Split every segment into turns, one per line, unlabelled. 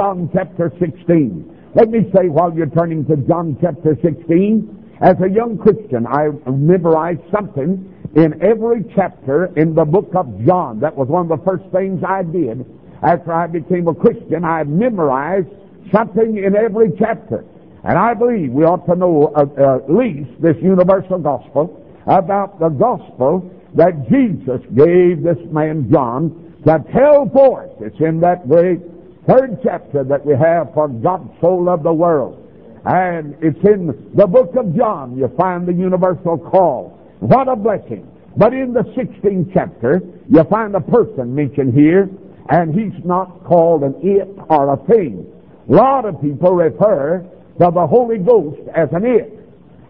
John chapter 16. Let me say while you're turning to John chapter 16, as a young Christian, I memorized something in every chapter in the book of John. That was one of the first things I did after I became a Christian. I memorized something in every chapter. And I believe we ought to know uh, uh, at least this universal gospel about the gospel that Jesus gave this man John to tell forth. It's in that very third chapter that we have for God so loved the world. And it's in the book of John you find the universal call. What a blessing. But in the 16th chapter, you find a person mentioned here, and he's not called an it or a thing. A lot of people refer to the Holy Ghost as an it,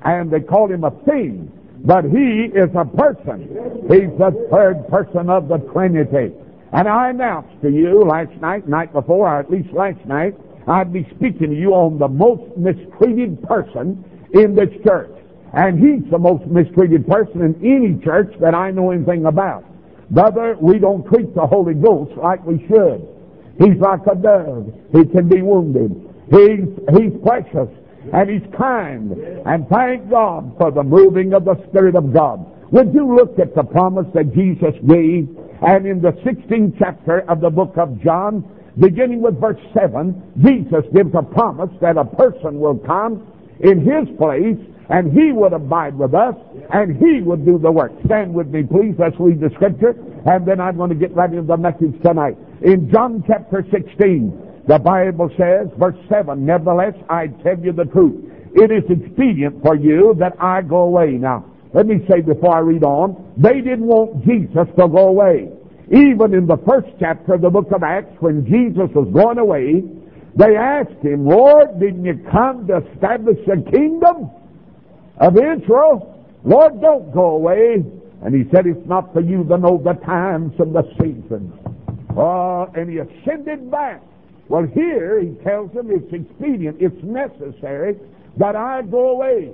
and they call him a thing. But he is a person. He's the third person of the Trinity. And I announced to you last night, night before, or at least last night, I'd be speaking to you on the most mistreated person in this church. And he's the most mistreated person in any church that I know anything about. Brother, we don't treat the Holy Ghost like we should. He's like a dove. He can be wounded. He's, he's precious and he's kind. And thank God for the moving of the Spirit of God. Would you look at the promise that Jesus gave? And in the 16th chapter of the book of John, beginning with verse 7, Jesus gives a promise that a person will come in his place and he would abide with us and he would do the work. Stand with me, please. Let's read the scripture and then I'm going to get right into the message tonight. In John chapter 16, the Bible says, verse 7, Nevertheless, I tell you the truth. It is expedient for you that I go away. Now, let me say before I read on, they didn't want Jesus to go away. Even in the first chapter of the book of Acts, when Jesus was going away, they asked him, Lord, didn't you come to establish the kingdom of Israel? Lord, don't go away. And he said, it's not for you to know the times and the seasons. Oh, and he ascended back. Well, here he tells them it's expedient, it's necessary that I go away.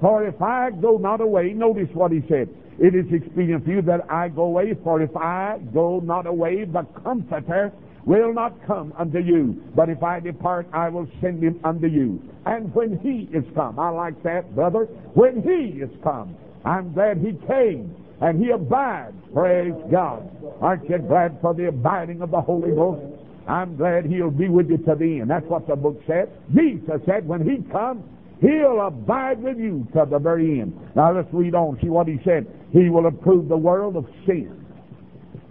For if I go not away, notice what he said. It is expedient for you that I go away, for if I go not away, the Comforter will not come unto you. But if I depart, I will send him unto you. And when he is come, I like that, brother. When he is come, I'm glad he came and he abides. Praise God. Aren't you glad for the abiding of the Holy Ghost? I'm glad he'll be with you to the end. That's what the book said. Jesus said when he comes, He'll abide with you to the very end. Now let's read on. See what he said. He will approve the world of sin.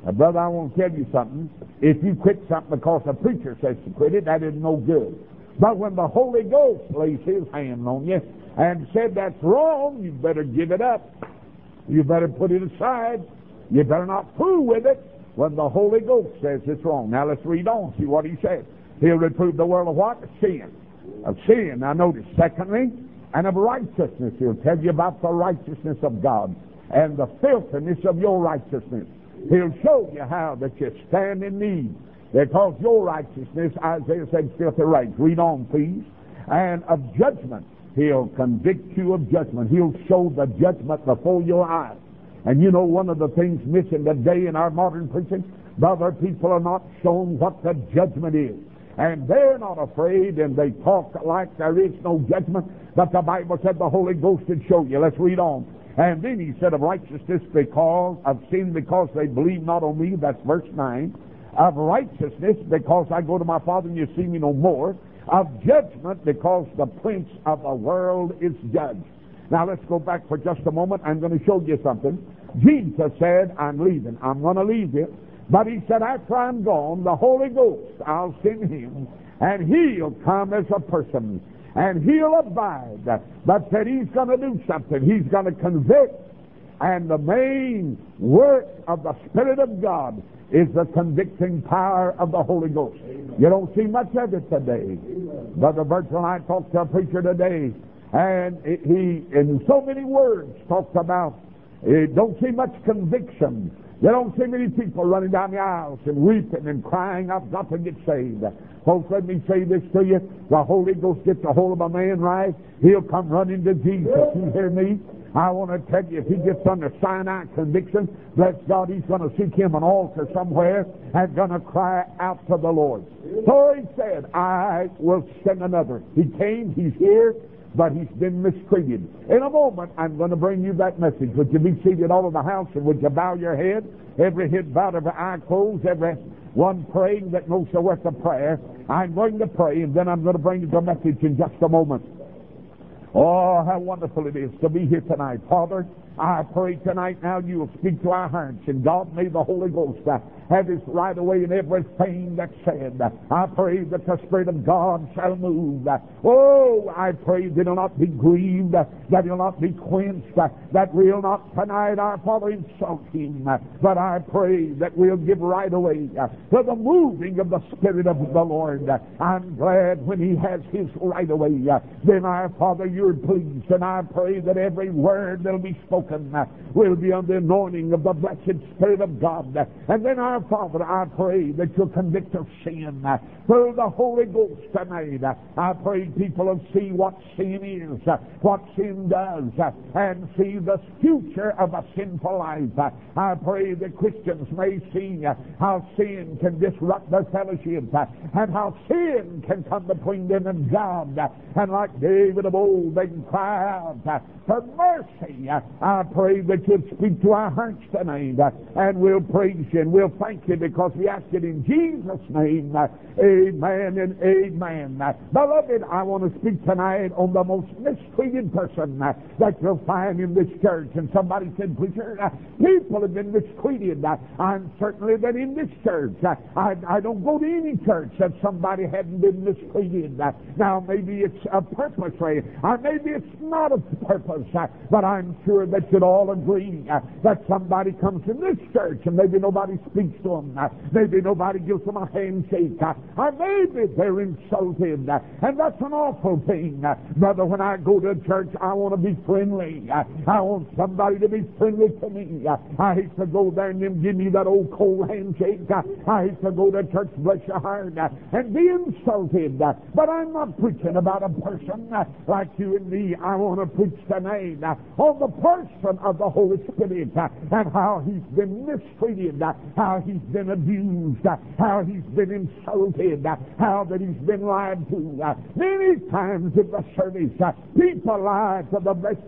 Now, brother, I want to tell you something. If you quit something because a preacher says to quit it, that is no good. But when the Holy Ghost lays his hand on you and said that's wrong, you better give it up. You better put it aside. You better not fool with it when the Holy Ghost says it's wrong. Now let's read on. See what he said. He'll reprove the world of what? Sin of sin. Now notice, secondly, and of righteousness. He'll tell you about the righteousness of God and the filthiness of your righteousness. He'll show you how that you stand in need because your righteousness, Isaiah said, filthy rags. Read on, please. And of judgment. He'll convict you of judgment. He'll show the judgment before your eyes. And you know one of the things missing today in our modern preaching? Brother, people are not shown what the judgment is and they're not afraid and they talk like there is no judgment. But the Bible said the Holy Ghost would show you. Let's read on. And then he said of righteousness because of sin because they believe not on me. That's verse 9. Of righteousness because I go to my Father and you see me no more. Of judgment because the prince of the world is judged. Now let's go back for just a moment. I'm going to show you something. Jesus said, I'm leaving. I'm going to leave you. But he said, after I'm gone, the Holy Ghost, I'll send him, and he'll come as a person, and he'll abide. But said he's going to do something. He's going to convict. And the main work of the Spirit of God is the convicting power of the Holy Ghost. You don't see much of it today. Brother Virgil and I talked to a preacher today, and he, in so many words, talked about, it don't see much conviction. You don't see many people running down the aisles and weeping and crying, I've got to get saved. Folks, let me say this to you. The Holy Ghost gets a hold of a man right, he'll come running to Jesus. You hear me? I want to tell you, if he gets under Sinai conviction, bless God, he's going to seek him an altar somewhere and going to cry out to the Lord. So he said, I will send another. He came, he's here, but he's been mistreated. In a moment, I'm going to bring you that message. Would you be seated all in the house and would you bow your head? Every head bowed, every eye closed, every one praying that knows the worth of prayer. I'm going to pray and then I'm going to bring you the message in just a moment. Oh, how wonderful it is to be here tonight. Father, I pray tonight now you will speak to our hearts, and God may the Holy Ghost uh, have his right away in everything that's said. I pray that the Spirit of God shall move. Oh, I pray that he'll not be grieved, that he'll not be quenched, that we'll not tonight, our Father, insult him. But I pray that we'll give right away to the moving of the Spirit of the Lord. I'm glad when he has his right away. Then, our Father, you're pleased, and I pray that every word that'll be spoken will be on the anointing of the blessed Spirit of God. And then, our Father, I pray that you'll convict of sin through the Holy Ghost tonight. I pray people will see what sin is, what sin does, and see the future of a sinful life. I pray that Christians may see how sin can disrupt their fellowship and how sin can come between them and God. And like David of old, they can cry out for mercy. I pray that you'll speak to our hearts tonight uh, and we'll praise you and we'll thank you because we ask it in Jesus' name. Uh, amen and amen. Uh, beloved, I want to speak tonight on the most mistreated person that you'll find in this church. And somebody said, Preacher, people have been mistreated. I'm certainly that in this church. I, I don't go to any church that somebody hadn't been mistreated. Now, maybe it's a purposely, or maybe it's not a purpose, but I'm sure that you'd all agree uh, that somebody comes in this church and maybe nobody speaks to them. Uh, maybe nobody gives them a handshake. Uh, or maybe they're insulted. And that's an awful thing. Brother, when I go to church, I want to be friendly. I want somebody to be friendly to me. I hate to go there and them give me that old cold handshake. I hate to go to church, bless your heart, and be insulted. But I'm not preaching about a person like you and me. I want to preach tonight on the person of the Holy Spirit uh, and how he's been mistreated, uh, how he's been abused, uh, how he's been insulted, how that he's been lied to. Many times in the service, people lie to the blessed,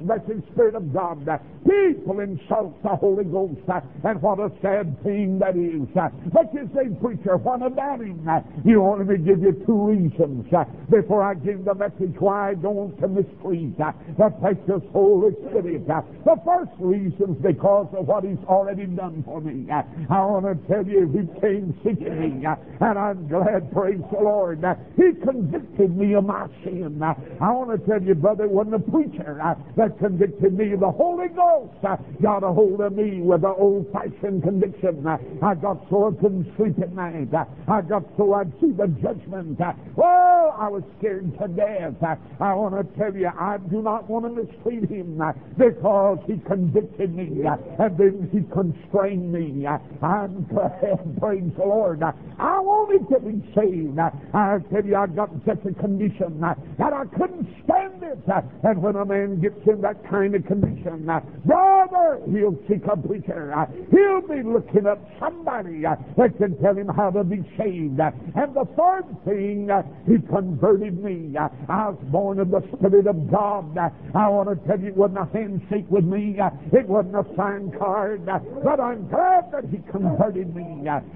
Spirit of God. People insult the Holy Ghost, and what a sad thing that is. But you say, preacher, what about him? You want me to give you two reasons before I give the message why I don't want mistreat the precious Holy Spirit. The first reason is because of what he's already done for me. I want to tell you, he came seeking me, and I'm glad, praise the Lord, he convicted me of my sin. I want to tell you, brother, it wasn't a preacher that convicted me. The Holy Ghost got a hold of me with an old-fashioned conviction. I got so I couldn't sleep at night. I got so I'd see the judgment. Oh, Well, I was scared to death. I want to tell you, I do not want to mistreat him uh, because he convicted me uh, and then he constrained me. Uh, I'm glad, praise the Lord. I wanted to be saved. I tell you, I got in such a condition that I couldn't stand it. And when a man gets in that kind of condition, brother, he'll seek a preacher. He'll be looking up somebody that can tell him how to be saved. And the third thing, he converted me. I was born of the Spirit of God. I want to tell you, it wasn't a handshake with me. It wasn't a sign card. But I'm glad that he converted me.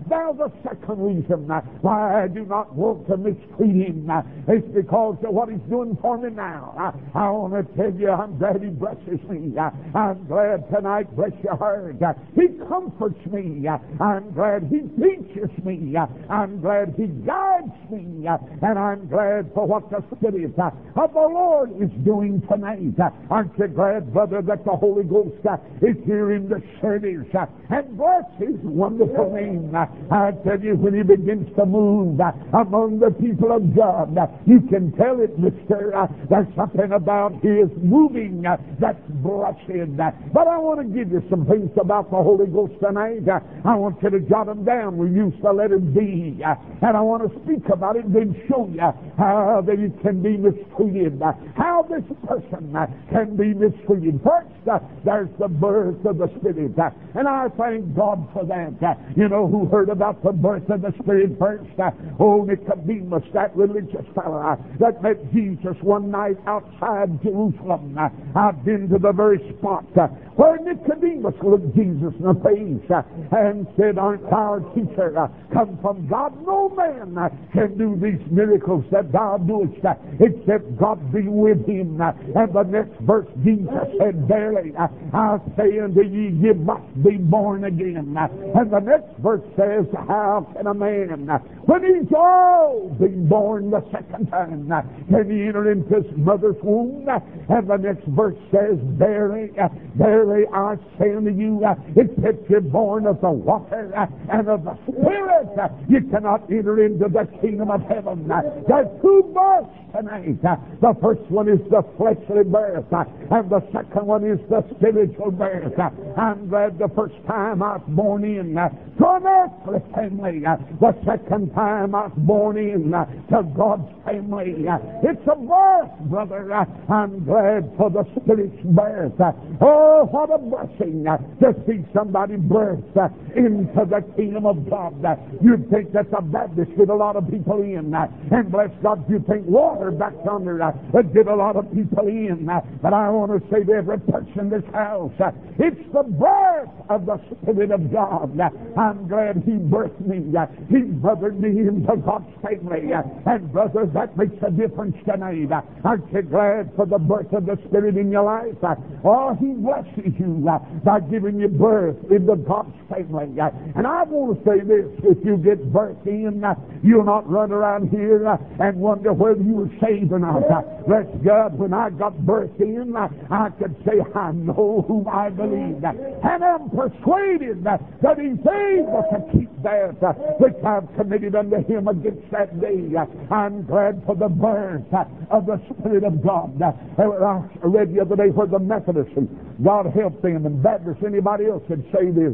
Now, the second reason why I do not want to mistreat him is because of what he's doing for me now. I want to tell you, I'm glad he blesses me. I'm glad tonight, bless your heart, he comforts me. I'm glad he teaches me. I'm glad he guides me. And I'm glad for what the Spirit uh, of the Lord is doing tonight. Uh, aren't you glad, brother, that the Holy Ghost uh, is here in the service? And bless his wonderful name. I tell you, when he begins to move among the people of God, you can tell it, mister. There's something about his moving that's blessed. But I want to give you some things about the Holy Ghost tonight. Uh, I want you to jot them down. We use the letter. Uh, and I want to speak about it and then show you how that it can be mistreated. How this person can be mistreated. First, uh, there's the birth of the Spirit. And I thank God for that. You know who heard about the birth of the Spirit first? Oh, Nicodemus, that religious fellow that met Jesus one night outside Jerusalem. I've been to the very spot where Nicodemus looked Jesus in the face and said, Aren't thou a teacher come from God? No man can do these miracles that thou doest except God be with him. And the next verse, Jesus said, Verily, I say unto ye, ye must be born again. And the next verse says, How can a man, when he's old, be born the second time? Can he enter into his mother's womb? And the next verse says, Verily, verily I say unto you, except you're born of the water and of the Spirit, you cannot enter into the kingdom of heaven. Two births tonight. Uh, the first one is the fleshly birth, uh, and the second one is the spiritual birth. Uh, I'm glad the first time I was born in uh, to an earthly family. Uh, the second time I was born in uh, to God's family. Uh, it's a birth, brother. Uh, I'm glad for the spiritual birth. Uh, oh, what a blessing uh, to see somebody birth uh, into the kingdom of God. Uh, you'd think that's a Baptist with a lot of people in. Uh, and bless God, you think back yonder uh, would get a lot of people in. Uh, but I want to say to every person in this house, uh, it's the birth of the Spirit of God. Uh, I'm glad He birthed me. Uh, he brothered me into God's family. Uh, and brother, that makes a difference tonight. Uh, aren't you glad for the birth of the Spirit in your life? Uh, oh, He blesses you uh, by giving you birth into God's family. Uh, and I want to say this, if you get birthed in, uh, you'll not run around here uh, and wonder whether you were saved or not. Bless God, when I got birthed in, I could say, I know whom I believe. And I'm persuaded that He's able to keep that which I've committed unto Him against that day. I'm glad for the birth of the Spirit of God. I read the other day where the Methodists, and God help them, and Baptists, anybody else could say this,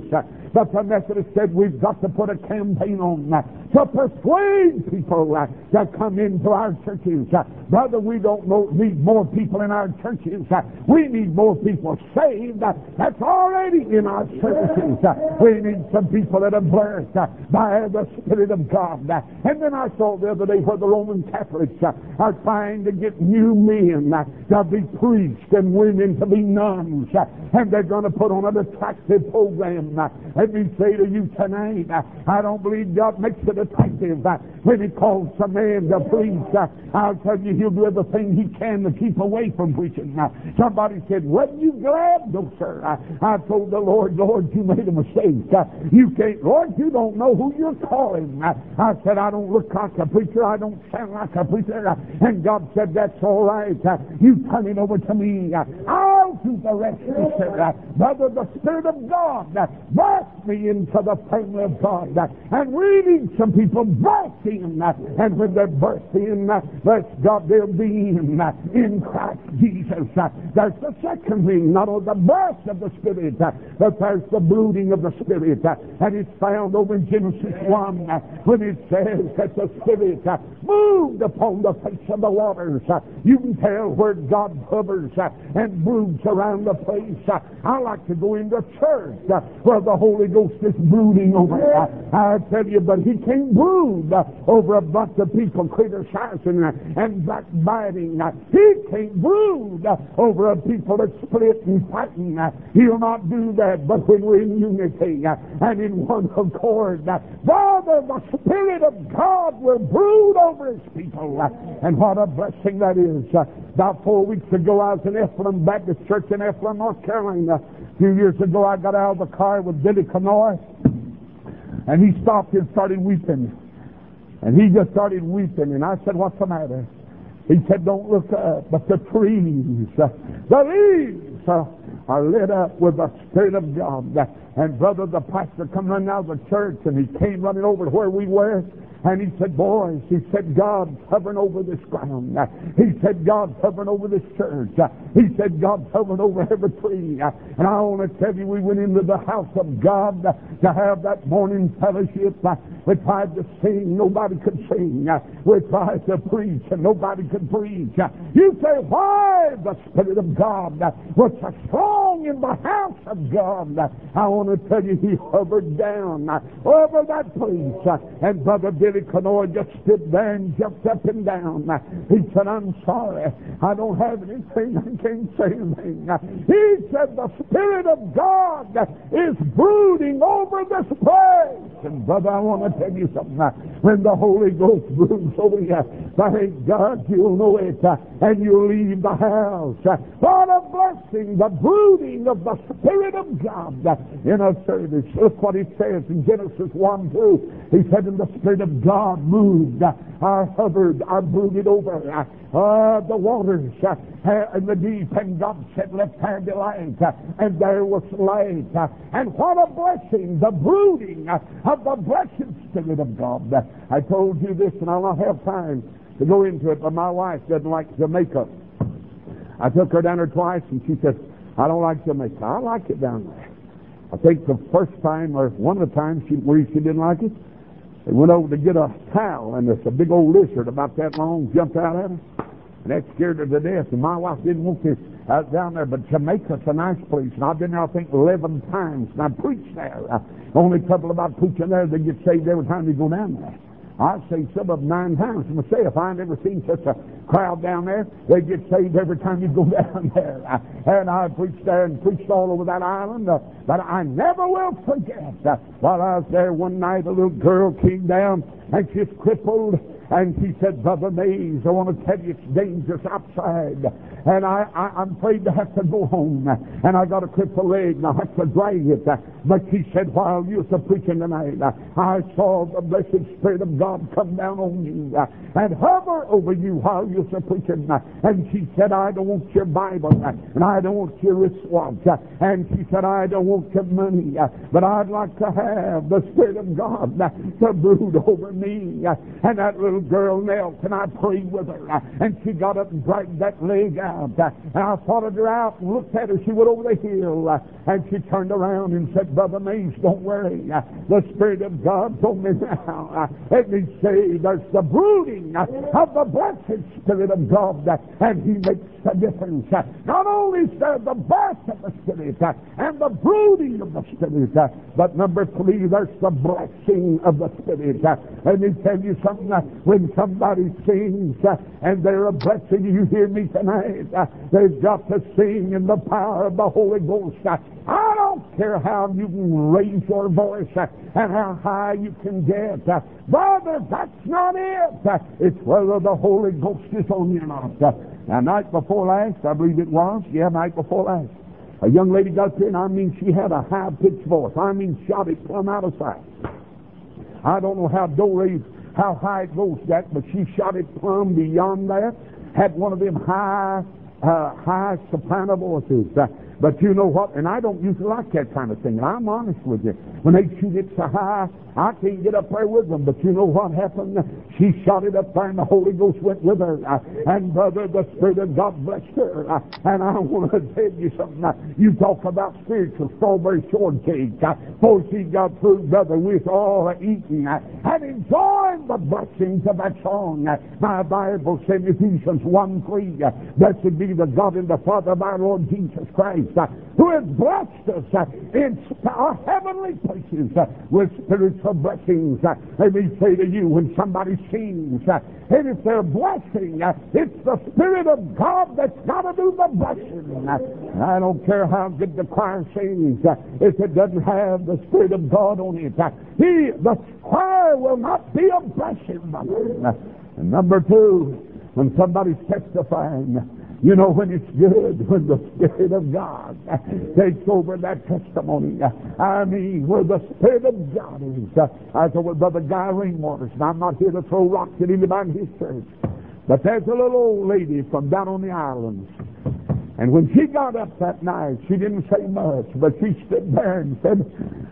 but the Methodists said we've got to put a campaign on to persuade people uh, to come into our churches. Uh, brother, we don't need more people in our churches. Uh, we need more people saved. Uh, that's already in our services. Uh, we need some people that are blessed uh, by the Spirit of God. And then I saw the other day where the Roman Catholics are trying to get new men to be priests and women to be nuns. And they're going to put on an attractive program. Let me say to you tonight, I don't believe God makes it uh, when He calls a man to preach. Uh, I'll tell you, He'll do everything He can to keep away from preaching. Uh, somebody said, Wasn't you glad? No, sir. I, I told the Lord, Lord, you made a mistake. Uh, you can't, Lord, you don't know who you're calling. Uh, I said, I don't look like a preacher. I don't sound like a preacher. Uh, and God said, That's all right. Uh, you turn it over to me. Uh, I'll the uh, Brother, the Spirit of God birthed me into the family of God. And we need some people birthed in. And when they're birthed in, bless God, they'll be in, in Christ Jesus. There's the second thing, not only the birth of the Spirit, but there's the brooding of the Spirit. And it's found over in Genesis 1 uh, when it says that the Spirit moved upon the face of the waters. You can tell where God hovers and around the place. I like to go into church where the Holy Ghost is brooding over. Uh, I tell you, but He can't brood over a bunch of people criticizing and backbiting. He can't brood over a people that split and fighting. He'll not do that. But when we're in unity and in one accord, Father, the Spirit of God will brood over His people. And what a blessing that is. About four weeks ago, I was in Ephraim Baptist Church in Ephraim, North Carolina. A few years ago, I got out of the car with Billy Canoy, and he stopped and started weeping. And he just started weeping, and I said, What's the matter? He said, Don't look up, but the trees, the leaves are lit up with the Spirit of God. And brother, the pastor come running out of the church, and he came running over to where we were, And he said, boys, he said, God's hovering over this ground. He said, God's hovering over this church. He said, God's hovering over every tree. And I want to tell you, we went into the house of God to have that morning fellowship. We tried to sing, nobody could sing. We tried to preach, and nobody could preach. You say, why the Spirit of God was so strong in the house of God? I want to tell you, he hovered down over that place. And Brother Billy Kenoi just stood there and jumped up and down. He said, I'm sorry. I don't have anything. I can't say anything. He said, the Spirit of God is brooding over this place. And brother, I want to tell you something. When the Holy Ghost broods over you, thank God you'll know it and you'll leave the house. What a blessing, the brooding of the Spirit of God in a service. Look what he says in Genesis 1 2. He said, And the Spirit of God moved, or hovered, or brooded over uh, the waters and the deep. And God said, Let there be light. And there was light. And what a blessing, the brooding of the blessed Spirit of God. I told you this, and I'll not have time to go into it, but my wife doesn't like Jamaica. I took her down there twice, and she said, I don't like Jamaica. I like it down there. I think the first time, or one of the times she, where she didn't like it, they went over to get a towel, and there's a big old lizard about that long jumped out at her. And that scared her to death. And my wife didn't want to out down there. But Jamaica's a nice place. And I've been there, I think, 11 times. And I preached there. Uh, only trouble about preaching there, they get saved every time you go down there. I've seen some of them nine times myself. I never seen such a crowd down there. They get saved every time you go down there. And I preached there and preached all over that island. Uh, but I never will forget uh, while I was there one night, a little girl came down and she's crippled and she said, Brother Mays, I want to tell you it's dangerous outside. And I, I, am afraid to have to go home. And I got a crippled leg and I have to drag it. But she said, while you were preaching tonight, I saw the blessed Spirit of God come down on you and hover over you while you were preaching. And she said, I don't want your Bible and I don't want your wristwatch. And she said, I don't want your money, but I'd like to have the Spirit of God to brood over me. And that little girl knelt and I prayed with her. And she got up and dragged that leg out. And I followed her out and looked at her. She went over the hill and she turned around and said, Brother Mays, don't worry. The Spirit of God's on me now. Let me say, there's the brooding of the blessed Spirit of God and He makes the difference. Not only is there the birth of the Spirit and the brooding of the Spirit, but number three, there's the blessing of the Spirit. Let me tell you something. When somebody sings and they're a blessing, you hear me tonight, they've got to sing in the power of the Holy Ghost. I don't care how you can raise your voice and how high you can get. Brother, that's not it. It's whether the Holy Ghost is on you or not. Now, night before last, I believe it was, yeah, night before last, a young lady got up there, and I mean, she had a high-pitched voice. I mean, shouted plumb out of sight. I don't know how Dory how high it goes, Jack, but she shot it plumb beyond that. Had one of them high, uh, high soprano voices. Uh, but you know what? And I don't usually like that kind of thing. And I'm honest with you. When they shoot it so high, I can't get up there with them. But you know what happened? She shot it up there and the Holy Ghost went with her. And brother, the Spirit of God blessed her. And I want to tell you something. You talk about spiritual strawberry shortcake. Before she got through, brother, we was all eating and enjoying the blessings of that song. My Bible said Ephesians 1 3, Blessed be the God and the Father of our Lord Jesus Christ who has blessed us in our heavenly places with spiritual blessings. Let me say to you, when somebody sings, and it's their blessing, it's the Spirit of God that's got to do the blessing. I don't care how good the choir sings, if it doesn't have the Spirit of God on it. He, the choir will not be a blessing. Number two, when somebody's testifying, you know when it's good, when the Spirit of God takes over that testimony. I mean, where the Spirit of God is. I said with Brother Guy Rainwaters, and I'm not here to throw rocks at anybody in his church. But there's a little old lady from down on the islands. And when she got up that night, she didn't say much, but she stood there and said,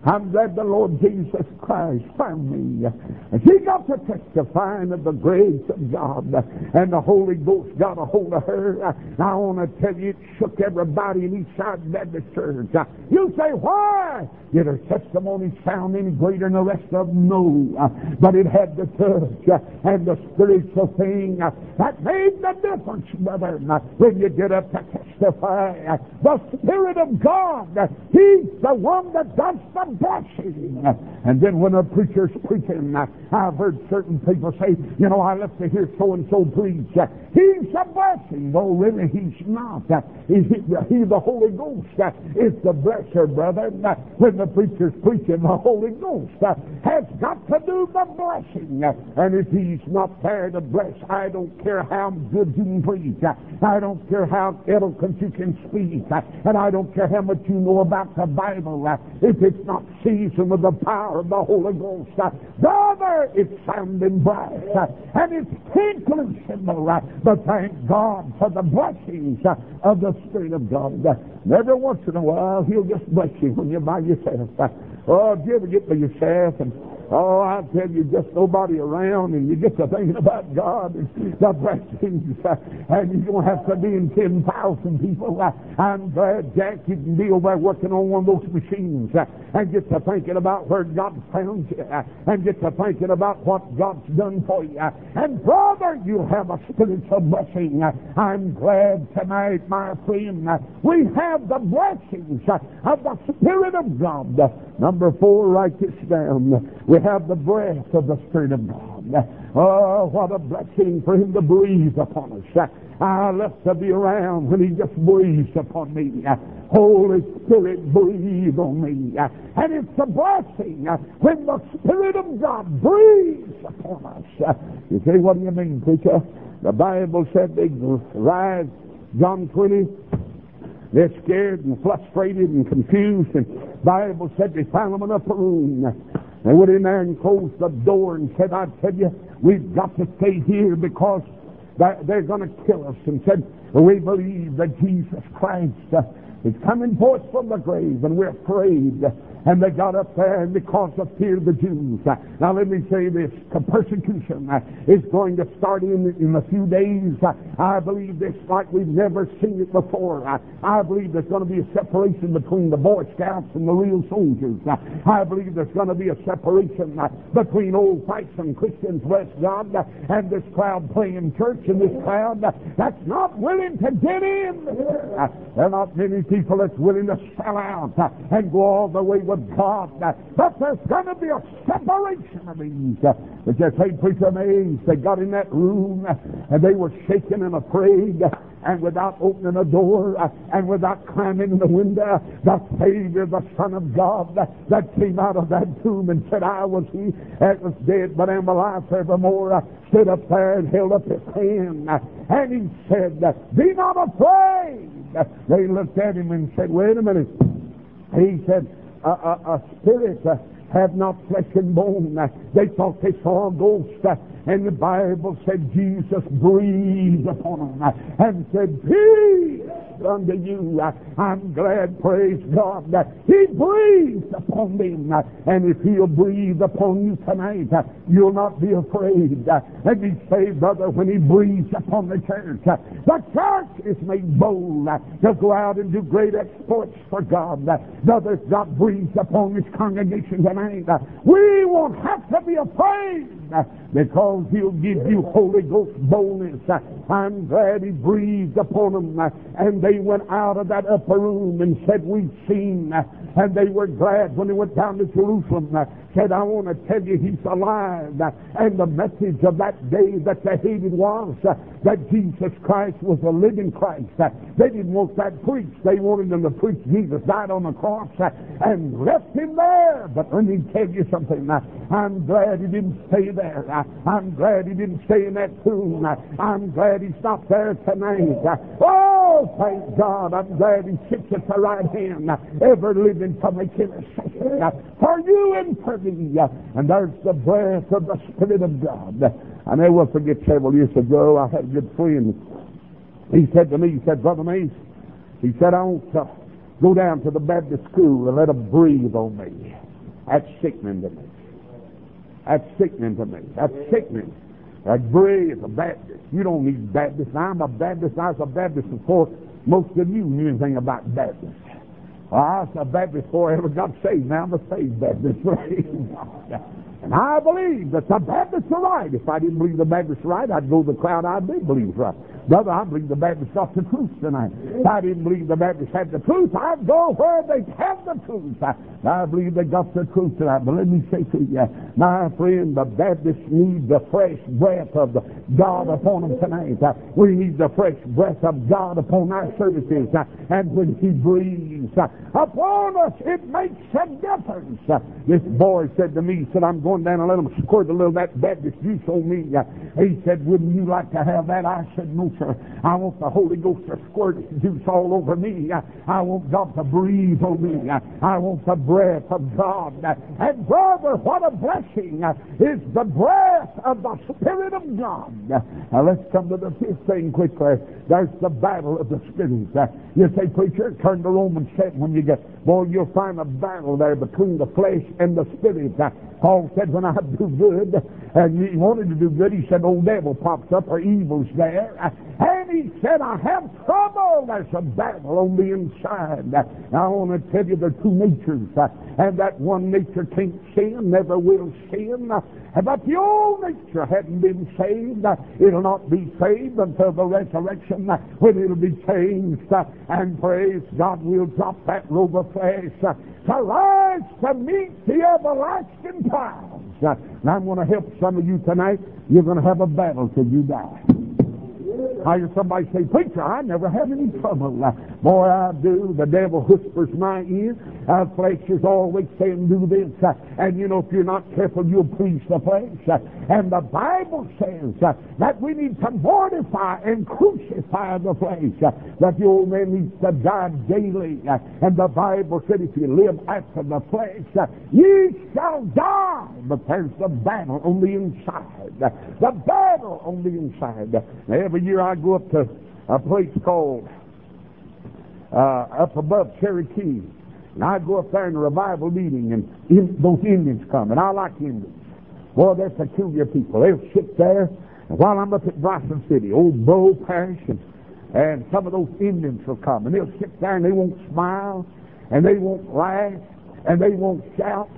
I'm glad the Lord Jesus Christ found me. And she got to testifying of the grace of God, and the Holy Ghost got a hold of her. I want to tell you, it shook everybody in Eastside Baptist Church. You say, why? Did her testimony sound any greater than the rest of them? No. But it had the touch and the spiritual thing that made the difference, brother. When you get up to testify, the Spirit of God, He's the one that does the blessing. And then when a preacher's preaching, I've heard certain people say, you know, I love to hear so and so preach. He's a blessing. No, really, he's not. He's, he, the Holy Ghost is the blesser, brother. When the preacher's preaching, the Holy Ghost has got to do the blessing. And if he's not there to bless, I don't care how good you can preach. I don't care how eloquent you can speak. Uh, and I don't care how much you know about the Bible. Uh, if it's not seasoned with the power of the Holy Ghost, uh, brother, it's sounding bright. And it's cymbal. But thank God for the blessings of the Spirit of God. And every once in a while, He'll just bless you when you're by yourself. Oh, do you ever get by yourself and Oh, I tell you, just nobody around, and you get to thinking about God and the blessings, and you don't have to be in 10,000 people. I'm glad, Jack, you can be over working on one of those machines uh, and get to thinking about where God found you uh, and get to thinking about what God's done for you. And brother, you have a spiritual blessing. I'm glad tonight, my friend, uh, we have the blessings of the Spirit of God. Number four, write this down. We have the breath of the Spirit of God. Oh, what a blessing for Him to breathe upon us. Ah, I love to be around when He just breathes upon me. Holy Spirit, breathe on me. And it's a blessing when the Spirit of God breathes upon us. You say, what do you mean, preacher? The Bible said they rise, John 20, they're scared and frustrated and confused. And Bible said they found them in a upper room. They went in there and closed the door and said, I tell you, we've got to stay here because they're going to kill us. And said, we believe that Jesus Christ uh, is coming forth from the grave and we're afraid. Uh, and they got up there and because of fear of the Jews. Uh, now let me say this, persecution is going to start in, in a few days. I believe this like we've never seen it before. I believe there's going to be a separation between the Boy Scouts and the real soldiers. I believe there's going to be a separation between old-fashioned Christians, bless God, and this crowd playing church and this crowd that's not willing to get in. Uh, there are not many people that's willing to sell out uh, and go all the way with God. Uh, but there's going to be a separation of these. But just say, preacher, amazed. They got in that room and they were shaking and afraid and without opening a door and without climbing in the window, the Savior, the Son of God, that came out of that tomb and said, I was he that was dead, but am alive forevermore, stood up there and held up his hand. And he said, Be not afraid. They looked at him and said, Wait a minute. He said, a, a, a spirit have not flesh and bone. They thought they saw a ghost. And the Bible said Jesus breathed upon them and said, Peace unto you. I'm glad, praise God, that He breathed upon them. And if He'll breathe upon you tonight, you'll not be afraid. Let me say, brother, when He breathes upon the church, the church is made bold to go out and do great exploits for God. Brother, God breathes upon this congregation tonight. We won't have to be afraid because He'll give you Holy Ghost boldness. I'm glad He breathed upon them and they went out of that upper room and said, We've seen. And they were glad when they went down to Jerusalem. Said, I want to tell you He's alive. And the message of that day that they hated was that Jesus Christ was a living Christ. They didn't want that preached. They wanted them to preach Jesus died on the cross and left Him there. But let me tell you something. I'm glad He didn't stay there. I'm glad he didn't stay in that tomb. I'm glad he's not there tonight. Oh, thank God. I'm glad he sits at the right hand, ever living making intercession for you and for me. And there's the breath of the Spirit of God. I never forget several years ago, I had a good friend. He said to me, he said, Brother Mays, he said, I want to go down to the Baptist school and let them breathe on me. That's sickening to me. That's sickening to me. That's sickening. That is a Baptist. You don't need Baptist. I'm a Baptist. I was a Baptist before most of you knew anything about Baptist. Well, I was a Baptist before I ever got saved. Now I'm a saved Baptist. And I believe that the Baptists are right. If I didn't believe the Baptists are right, I'd go to the crowd I did believe is right. Brother, I believe the Baptists got the truth tonight. If I didn't believe the Baptists had the truth, I'd go where they have the truth. I, I believe they got the truth tonight. But let me say to you, my friend, the Baptists need the fresh breath of God upon them tonight. We need the fresh breath of God upon our services. Uh, and when He breathes uh, upon us, it makes a difference. Uh, this boy said to me, said, I'm going down and let them squirt a little that Baptist juice on me. He said, wouldn't you like to have that? I said, no, sir. I want the Holy Ghost to squirt juice all over me. I want God to breathe on me. Uh, I want the breath of God. And brother, what a blessing is the breath of the Spirit of God. Now let's come to the fifth thing quickly. There's the battle of the spirits. You say, preacher, turn to Romans 7 when you get, boy, you'll find a battle there between the flesh and the spirit. Paul said, when I do good, and he wanted to do good, he said, old devil pops up, or evil's there. And he said, I have trouble. There's a battle on the inside. Uh, I want to tell you there are two natures, and that one nature can't sin, never will sin. But the old nature hadn't been saved. It'll not be saved until the resurrection when it'll be changed. And praise God, we'll drop that robe of flesh to rise to meet the everlasting trials. And I'm going to help some of you tonight. You're going to have a battle till you die. I hear somebody say, Preacher, I never have any trouble. Boy, I do. The devil whispers my ear. Uh, flesh is always saying, do this. Uh, and you know, if you're not careful, you'll please the flesh. Uh, and the Bible says that we need to mortify and crucify the flesh. That the old man needs to die daily. And the Bible said, if you live after the flesh, ye shall die. But there's the battle on the inside. The battle on the inside. Every year I go up to a place called uh, up above Cherokee. And I go up there in a revival meeting, and in, those Indians come, and I like Indians. Boy, they're peculiar people. They'll sit there, and while I'm up at Bryson City, old Bo Parish, and, and some of those Indians will come, and they'll sit there and they won't smile, and they won't laugh, and they won't shout.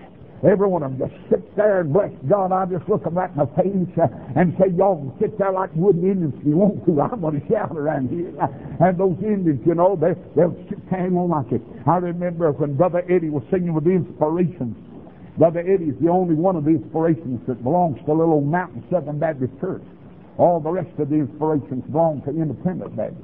Every one of them just sit there and bless God. I just look them right in the face uh, and say, y'all can sit there like wooden Indians if you want to. I'm going to shout around here. And those Indians, you know, they, they'll sit there won't like it. I remember when Brother Eddie was singing with the inspirations. Brother Eddie is the only one of the inspirations that belongs to Little Mountain Southern Baptist Church. All the rest of the inspirations belong to Independent Baptist.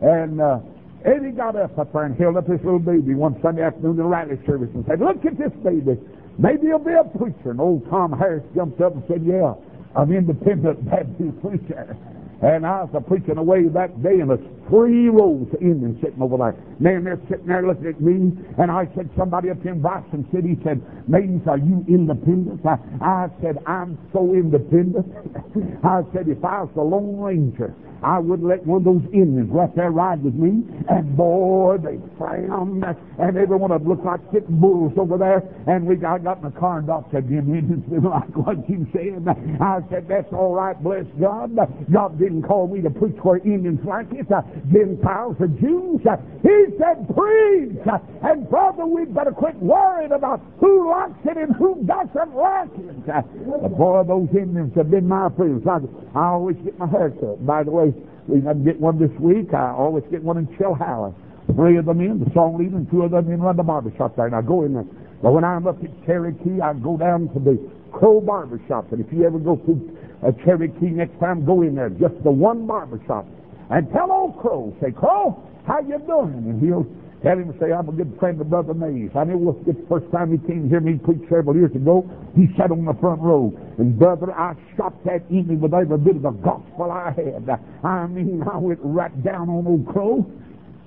And uh, Eddie got up up there and held up his little baby one Sunday afternoon in the Riley service and said, Look at this baby. Maybe he'll be a preacher. And old Tom Harris jumped up and said, Yeah, I'm independent Baptist preacher. And I was preaching away that day, and there's three rows of Indians sitting over there. Man, they're sitting there looking at me, and I said, somebody up in Bryson City said, Maidens, are you independent? I, I said, I'm so independent. I said, if I was the Lone Ranger, I wouldn't let one of those Indians right there ride with me. And boy, they frowned, and every one of them looked like sitting bulls over there. And we got, got in the car, and Doc said, them Indians didn't like what you said. I said, that's all right, bless God. God didn't call me to preach where Indians like it, uh, Gentiles or Jews. Uh, he said, preach. Uh, and brother, we'd better quit worrying about who likes it and who doesn't like it. Uh, but boy, those Indians have been my friends. I, I always get my hair cut. By the way, we didn't get one this week. I always get one in Chilhowie. Three of them in, the song leader, and two of them in run the barber shop there. I go in there. But when I'm up at Cherokee, I go down to the Crow Barber Shop. And if you ever go to a Cherokee next time, go in there. Just the one barber shop. And tell old Crow, say, Crow, how you doing? And he'll tell him, say, I'm a good friend of Brother Mays. I will forget the first time he came to hear me preach several years ago. He sat on the front row. And brother, I shot that evening with every bit of the gospel I had. I mean, I went right down on old Crow.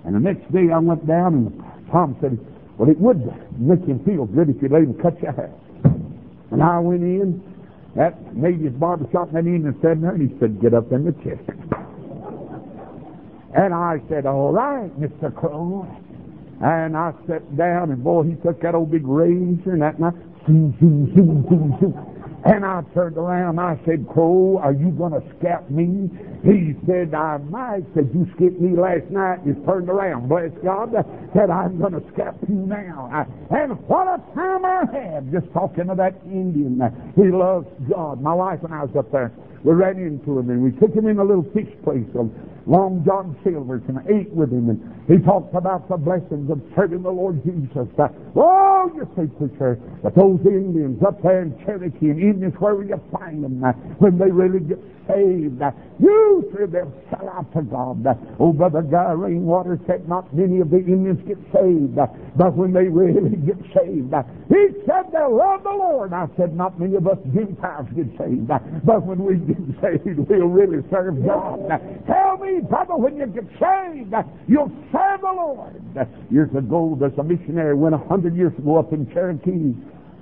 And the next day I went down and Tom said, well, it would make him feel good if you let him cut your hair. And I went in, that made his barber shop, and then he sat there, and he said, get up in the chair. And I said, all right, Mr. Crow. And I sat down, and boy, he took that old big razor and that, and And I turned around. I said, Crow, are you going to scalp me? He said, I might. Said, you skipped me last night. You turned around. Bless God. Said, I'm going to scalp you now. And what a time I had just talking to that Indian. He loves God. My wife and I was up there. We ran into him and we took him in a little fish place Long John Silver's and ate with him. And he talked about the blessings of serving the Lord Jesus. Oh, you say, preacher, but those Indians up there in Cherokee and Indians, where will you find them uh, when they really get saved? Uh, you say they'll sell out to God. Oh, Brother Guy Rainwater said not many of the Indians get saved, uh, but when they really get saved, he said they'll love the Lord. I said not many of us Gentiles get saved, but when we get saved, we'll really serve God. Tell me, brother, when you get saved, you'll serve the Lord. Years ago, there's a missionary went a hundred years ago up in Cherokee,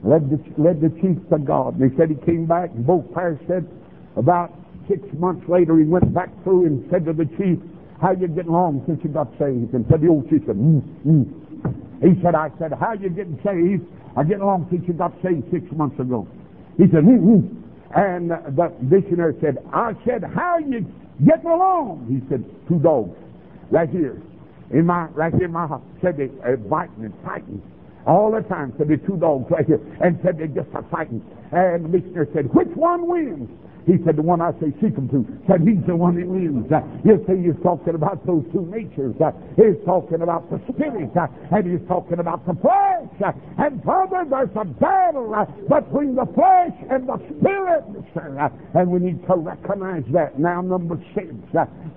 led the, led the chiefs to God. And he said he came back, and both pairs said about six months later he went back through and said to the chief, how you getting along since you got saved? And said the old chief said, mm, mm. He said, I said, how you getting saved? I getting along since you got saved six months ago. He said, mm, mm. And the missionary said, I said, how you getting along? He said, two dogs, right here. In my, right here in my house. Said they uh, biting and fighting. All the time. Said the two dogs right here. And said they just are fighting. And the missionary said, which one wins? He said, the one I say seek him to. Said, he's the one that wins. Uh, you see, he's talking about those two natures. Uh, he's talking about the spirit. Uh, and he's talking about the flesh. Uh, and brother, there's a battle uh, between the flesh and the spirit, sir. Uh, and we need to recognize that. Now, number six.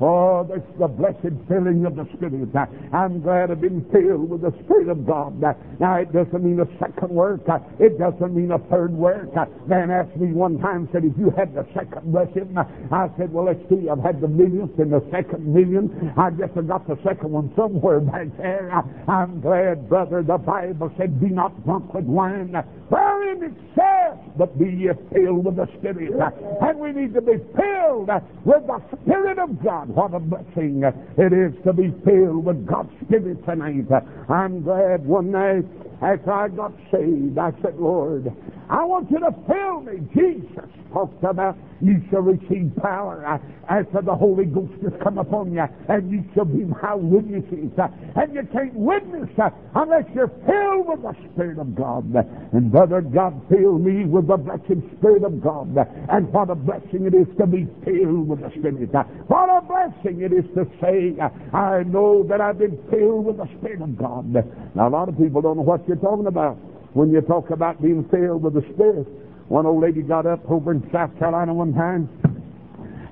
oh, there's the blessed filling of the spirit. I'm glad I've been filled with the spirit of God. now, it doesn't mean a second work. it doesn't mean a third work. Man asked me one time, said, if you had the second blessing. I said, well, let's see. I've had the millionth and the second million. I guess I got the second one somewhere back there. I'm glad, brother. The Bible said, be not drunk with wine, wherein it says, but be ye filled with the Spirit. And we need to be filled with the Spirit of God. What a blessing it is to be filled with God's Spirit tonight. I'm glad one night after I got saved, I said, Lord, I want you to fill me. Jesus talked about you shall receive power uh, after the Holy Ghost has come upon you, and you shall be my witnesses. Uh, and you can't witness uh, unless you're filled with the Spirit of God. And brother, God filled me with the blessed Spirit of God. And what a blessing it is to be filled with the Spirit. What a blessing it is to say, I know that I've been filled with the Spirit of God. Now, a lot of people don't know what you're talking about when you talk about being filled with the Spirit. One old lady got up over in South Carolina one time,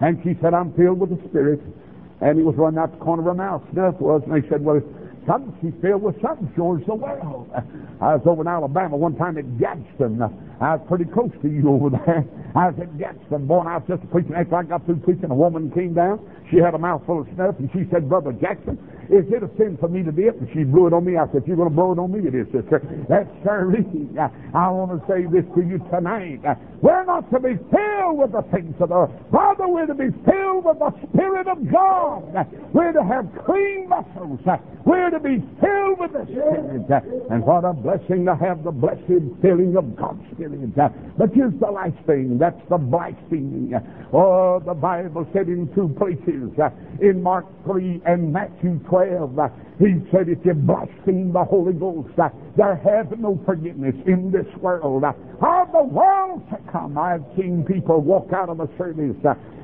and she said, I'm filled with the Spirit. And he was running out the corner of her mouth, snuff was, and they said, well, something, she's filled with something, sure the world. I was over in Alabama one time at Gadsden. I was pretty close to you over there. I was at Gadsden, boy, and I was just preaching. After I got through preaching, a woman came down. She had a mouthful of snuff, and she said, Brother Jackson, is it a sin for me to dip? And she blew it on me. I said, you're going to blow it on me, it is, sister. That's sure I want to say this to you tonight. We're not to be filled with the things of the earth. Father, we're to be filled with the Spirit of God. We're to have clean vessels. We're to be filled with the Spirit. And what a blessing to have the blessed filling of God's Spirit. But here's the last thing. That's the blaspheming. Oh, the Bible said in two places, in Mark 3 and Matthew 12, 12, uh, he said, if you blaspheme the Holy Ghost, uh, there have no forgiveness in this world. Uh, of the world to come, I've seen people walk out of a service,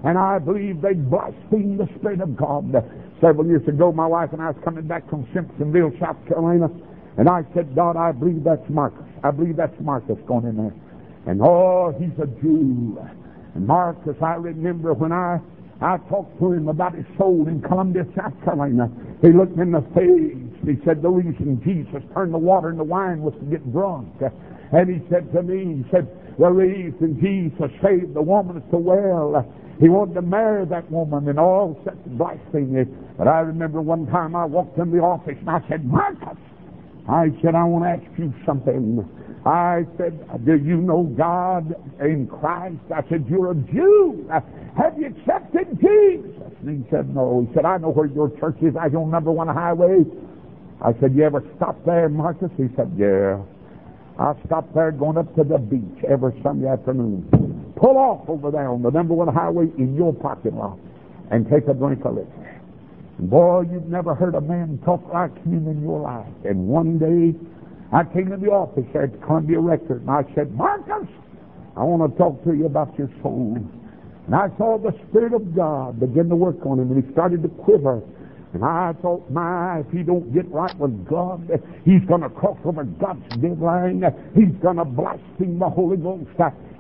and I believe they blaspheme the Spirit of God. Several years ago, my wife and I was coming back from Simpsonville, South Carolina, and I said, God, I believe that's Marcus. I believe that's Marcus going in there. And oh, he's a Jew. And Marcus, I remember when I I talked to him about his soul in Columbia, South Carolina. He looked in the face. He said the reason Jesus turned the water into wine was to get drunk. And he said to me, he said, the reason Jesus saved the woman at the well, he wanted to marry that woman and all such blasphemy. But I remember one time I walked in the office and I said, Marcus, I said, I want to ask you something. I said, do you know God in Christ? I said, you're a Jew. Have you accepted Jesus? And he said, no. He said, I know where your church is. I on number one highway. I said, you ever stop there, Marcus? He said, yeah. I stopped there going up to the beach every Sunday afternoon. Pull off over there on the number one highway in your parking lot and take a drink of. And boy, you've never heard a man talk like him in your life. And one day, I came to the office there at Columbia Record, and I said, Marcus, I want to talk to you about your soul. And I saw the Spirit of God begin to work on him, and he started to quiver. And I thought, my, if he don't get right with God, he's going to cross over God's deadline. He's going to blaspheme the Holy Ghost.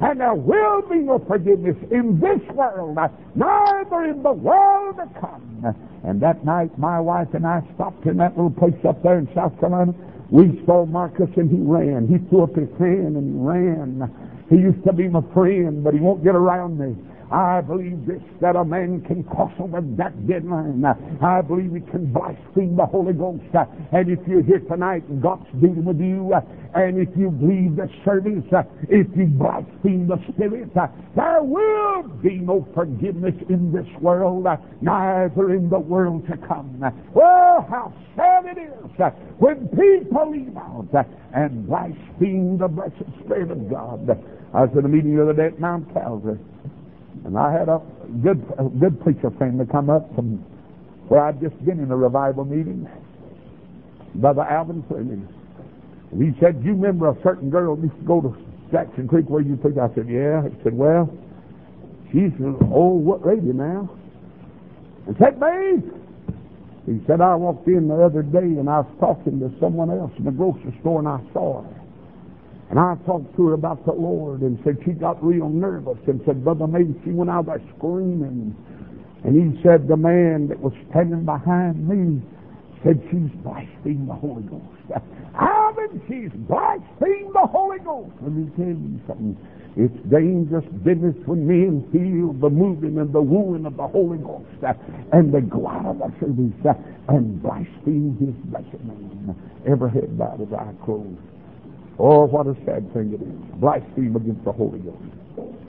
And there will be no forgiveness in this world, neither in the world to come. And that night, my wife and I stopped in that little place up there in South Carolina. We saw Marcus and he ran. He threw up his hand and he ran. He used to be my friend, but he won't get around me. I believe this, that a man can cross over that deadline. I believe he can blaspheme the Holy Ghost. And if you're here tonight and God's dealing with you, and if you believe the service, if you blaspheme the Spirit, there will be no forgiveness in this world, neither in the world to come. Well, how sad it is uh, when people leave out uh, and blaspheme the blessed Spirit of God. I was at a meeting the other day at Mount Calvary. And I had a good, a good preacher friend to come up from where I'd just been in a revival meeting, Brother Alvin Fleming. And he said, you remember a certain girl used to go to Jackson Creek where you preach? I said, yeah. He said, well, she's an old what lady now. And said, me. He said, I walked in the other day and I was talking to someone else in the grocery store and I saw her. And I talked to her about the Lord and said she got real nervous and said, Brother, maybe she went out there screaming. And he said, the man that was standing behind me said she's blasphemed the Holy Ghost. Alvin, she's blasphemed the Holy Ghost. Let me tell you something. It's dangerous business when men feel the moving and the wooing of the Holy Ghost uh, and the out of the service uh, and blaspheme his blessed name. Every head bowed as I close. Oh, what a sad thing it is. Blaspheme against the Holy Ghost.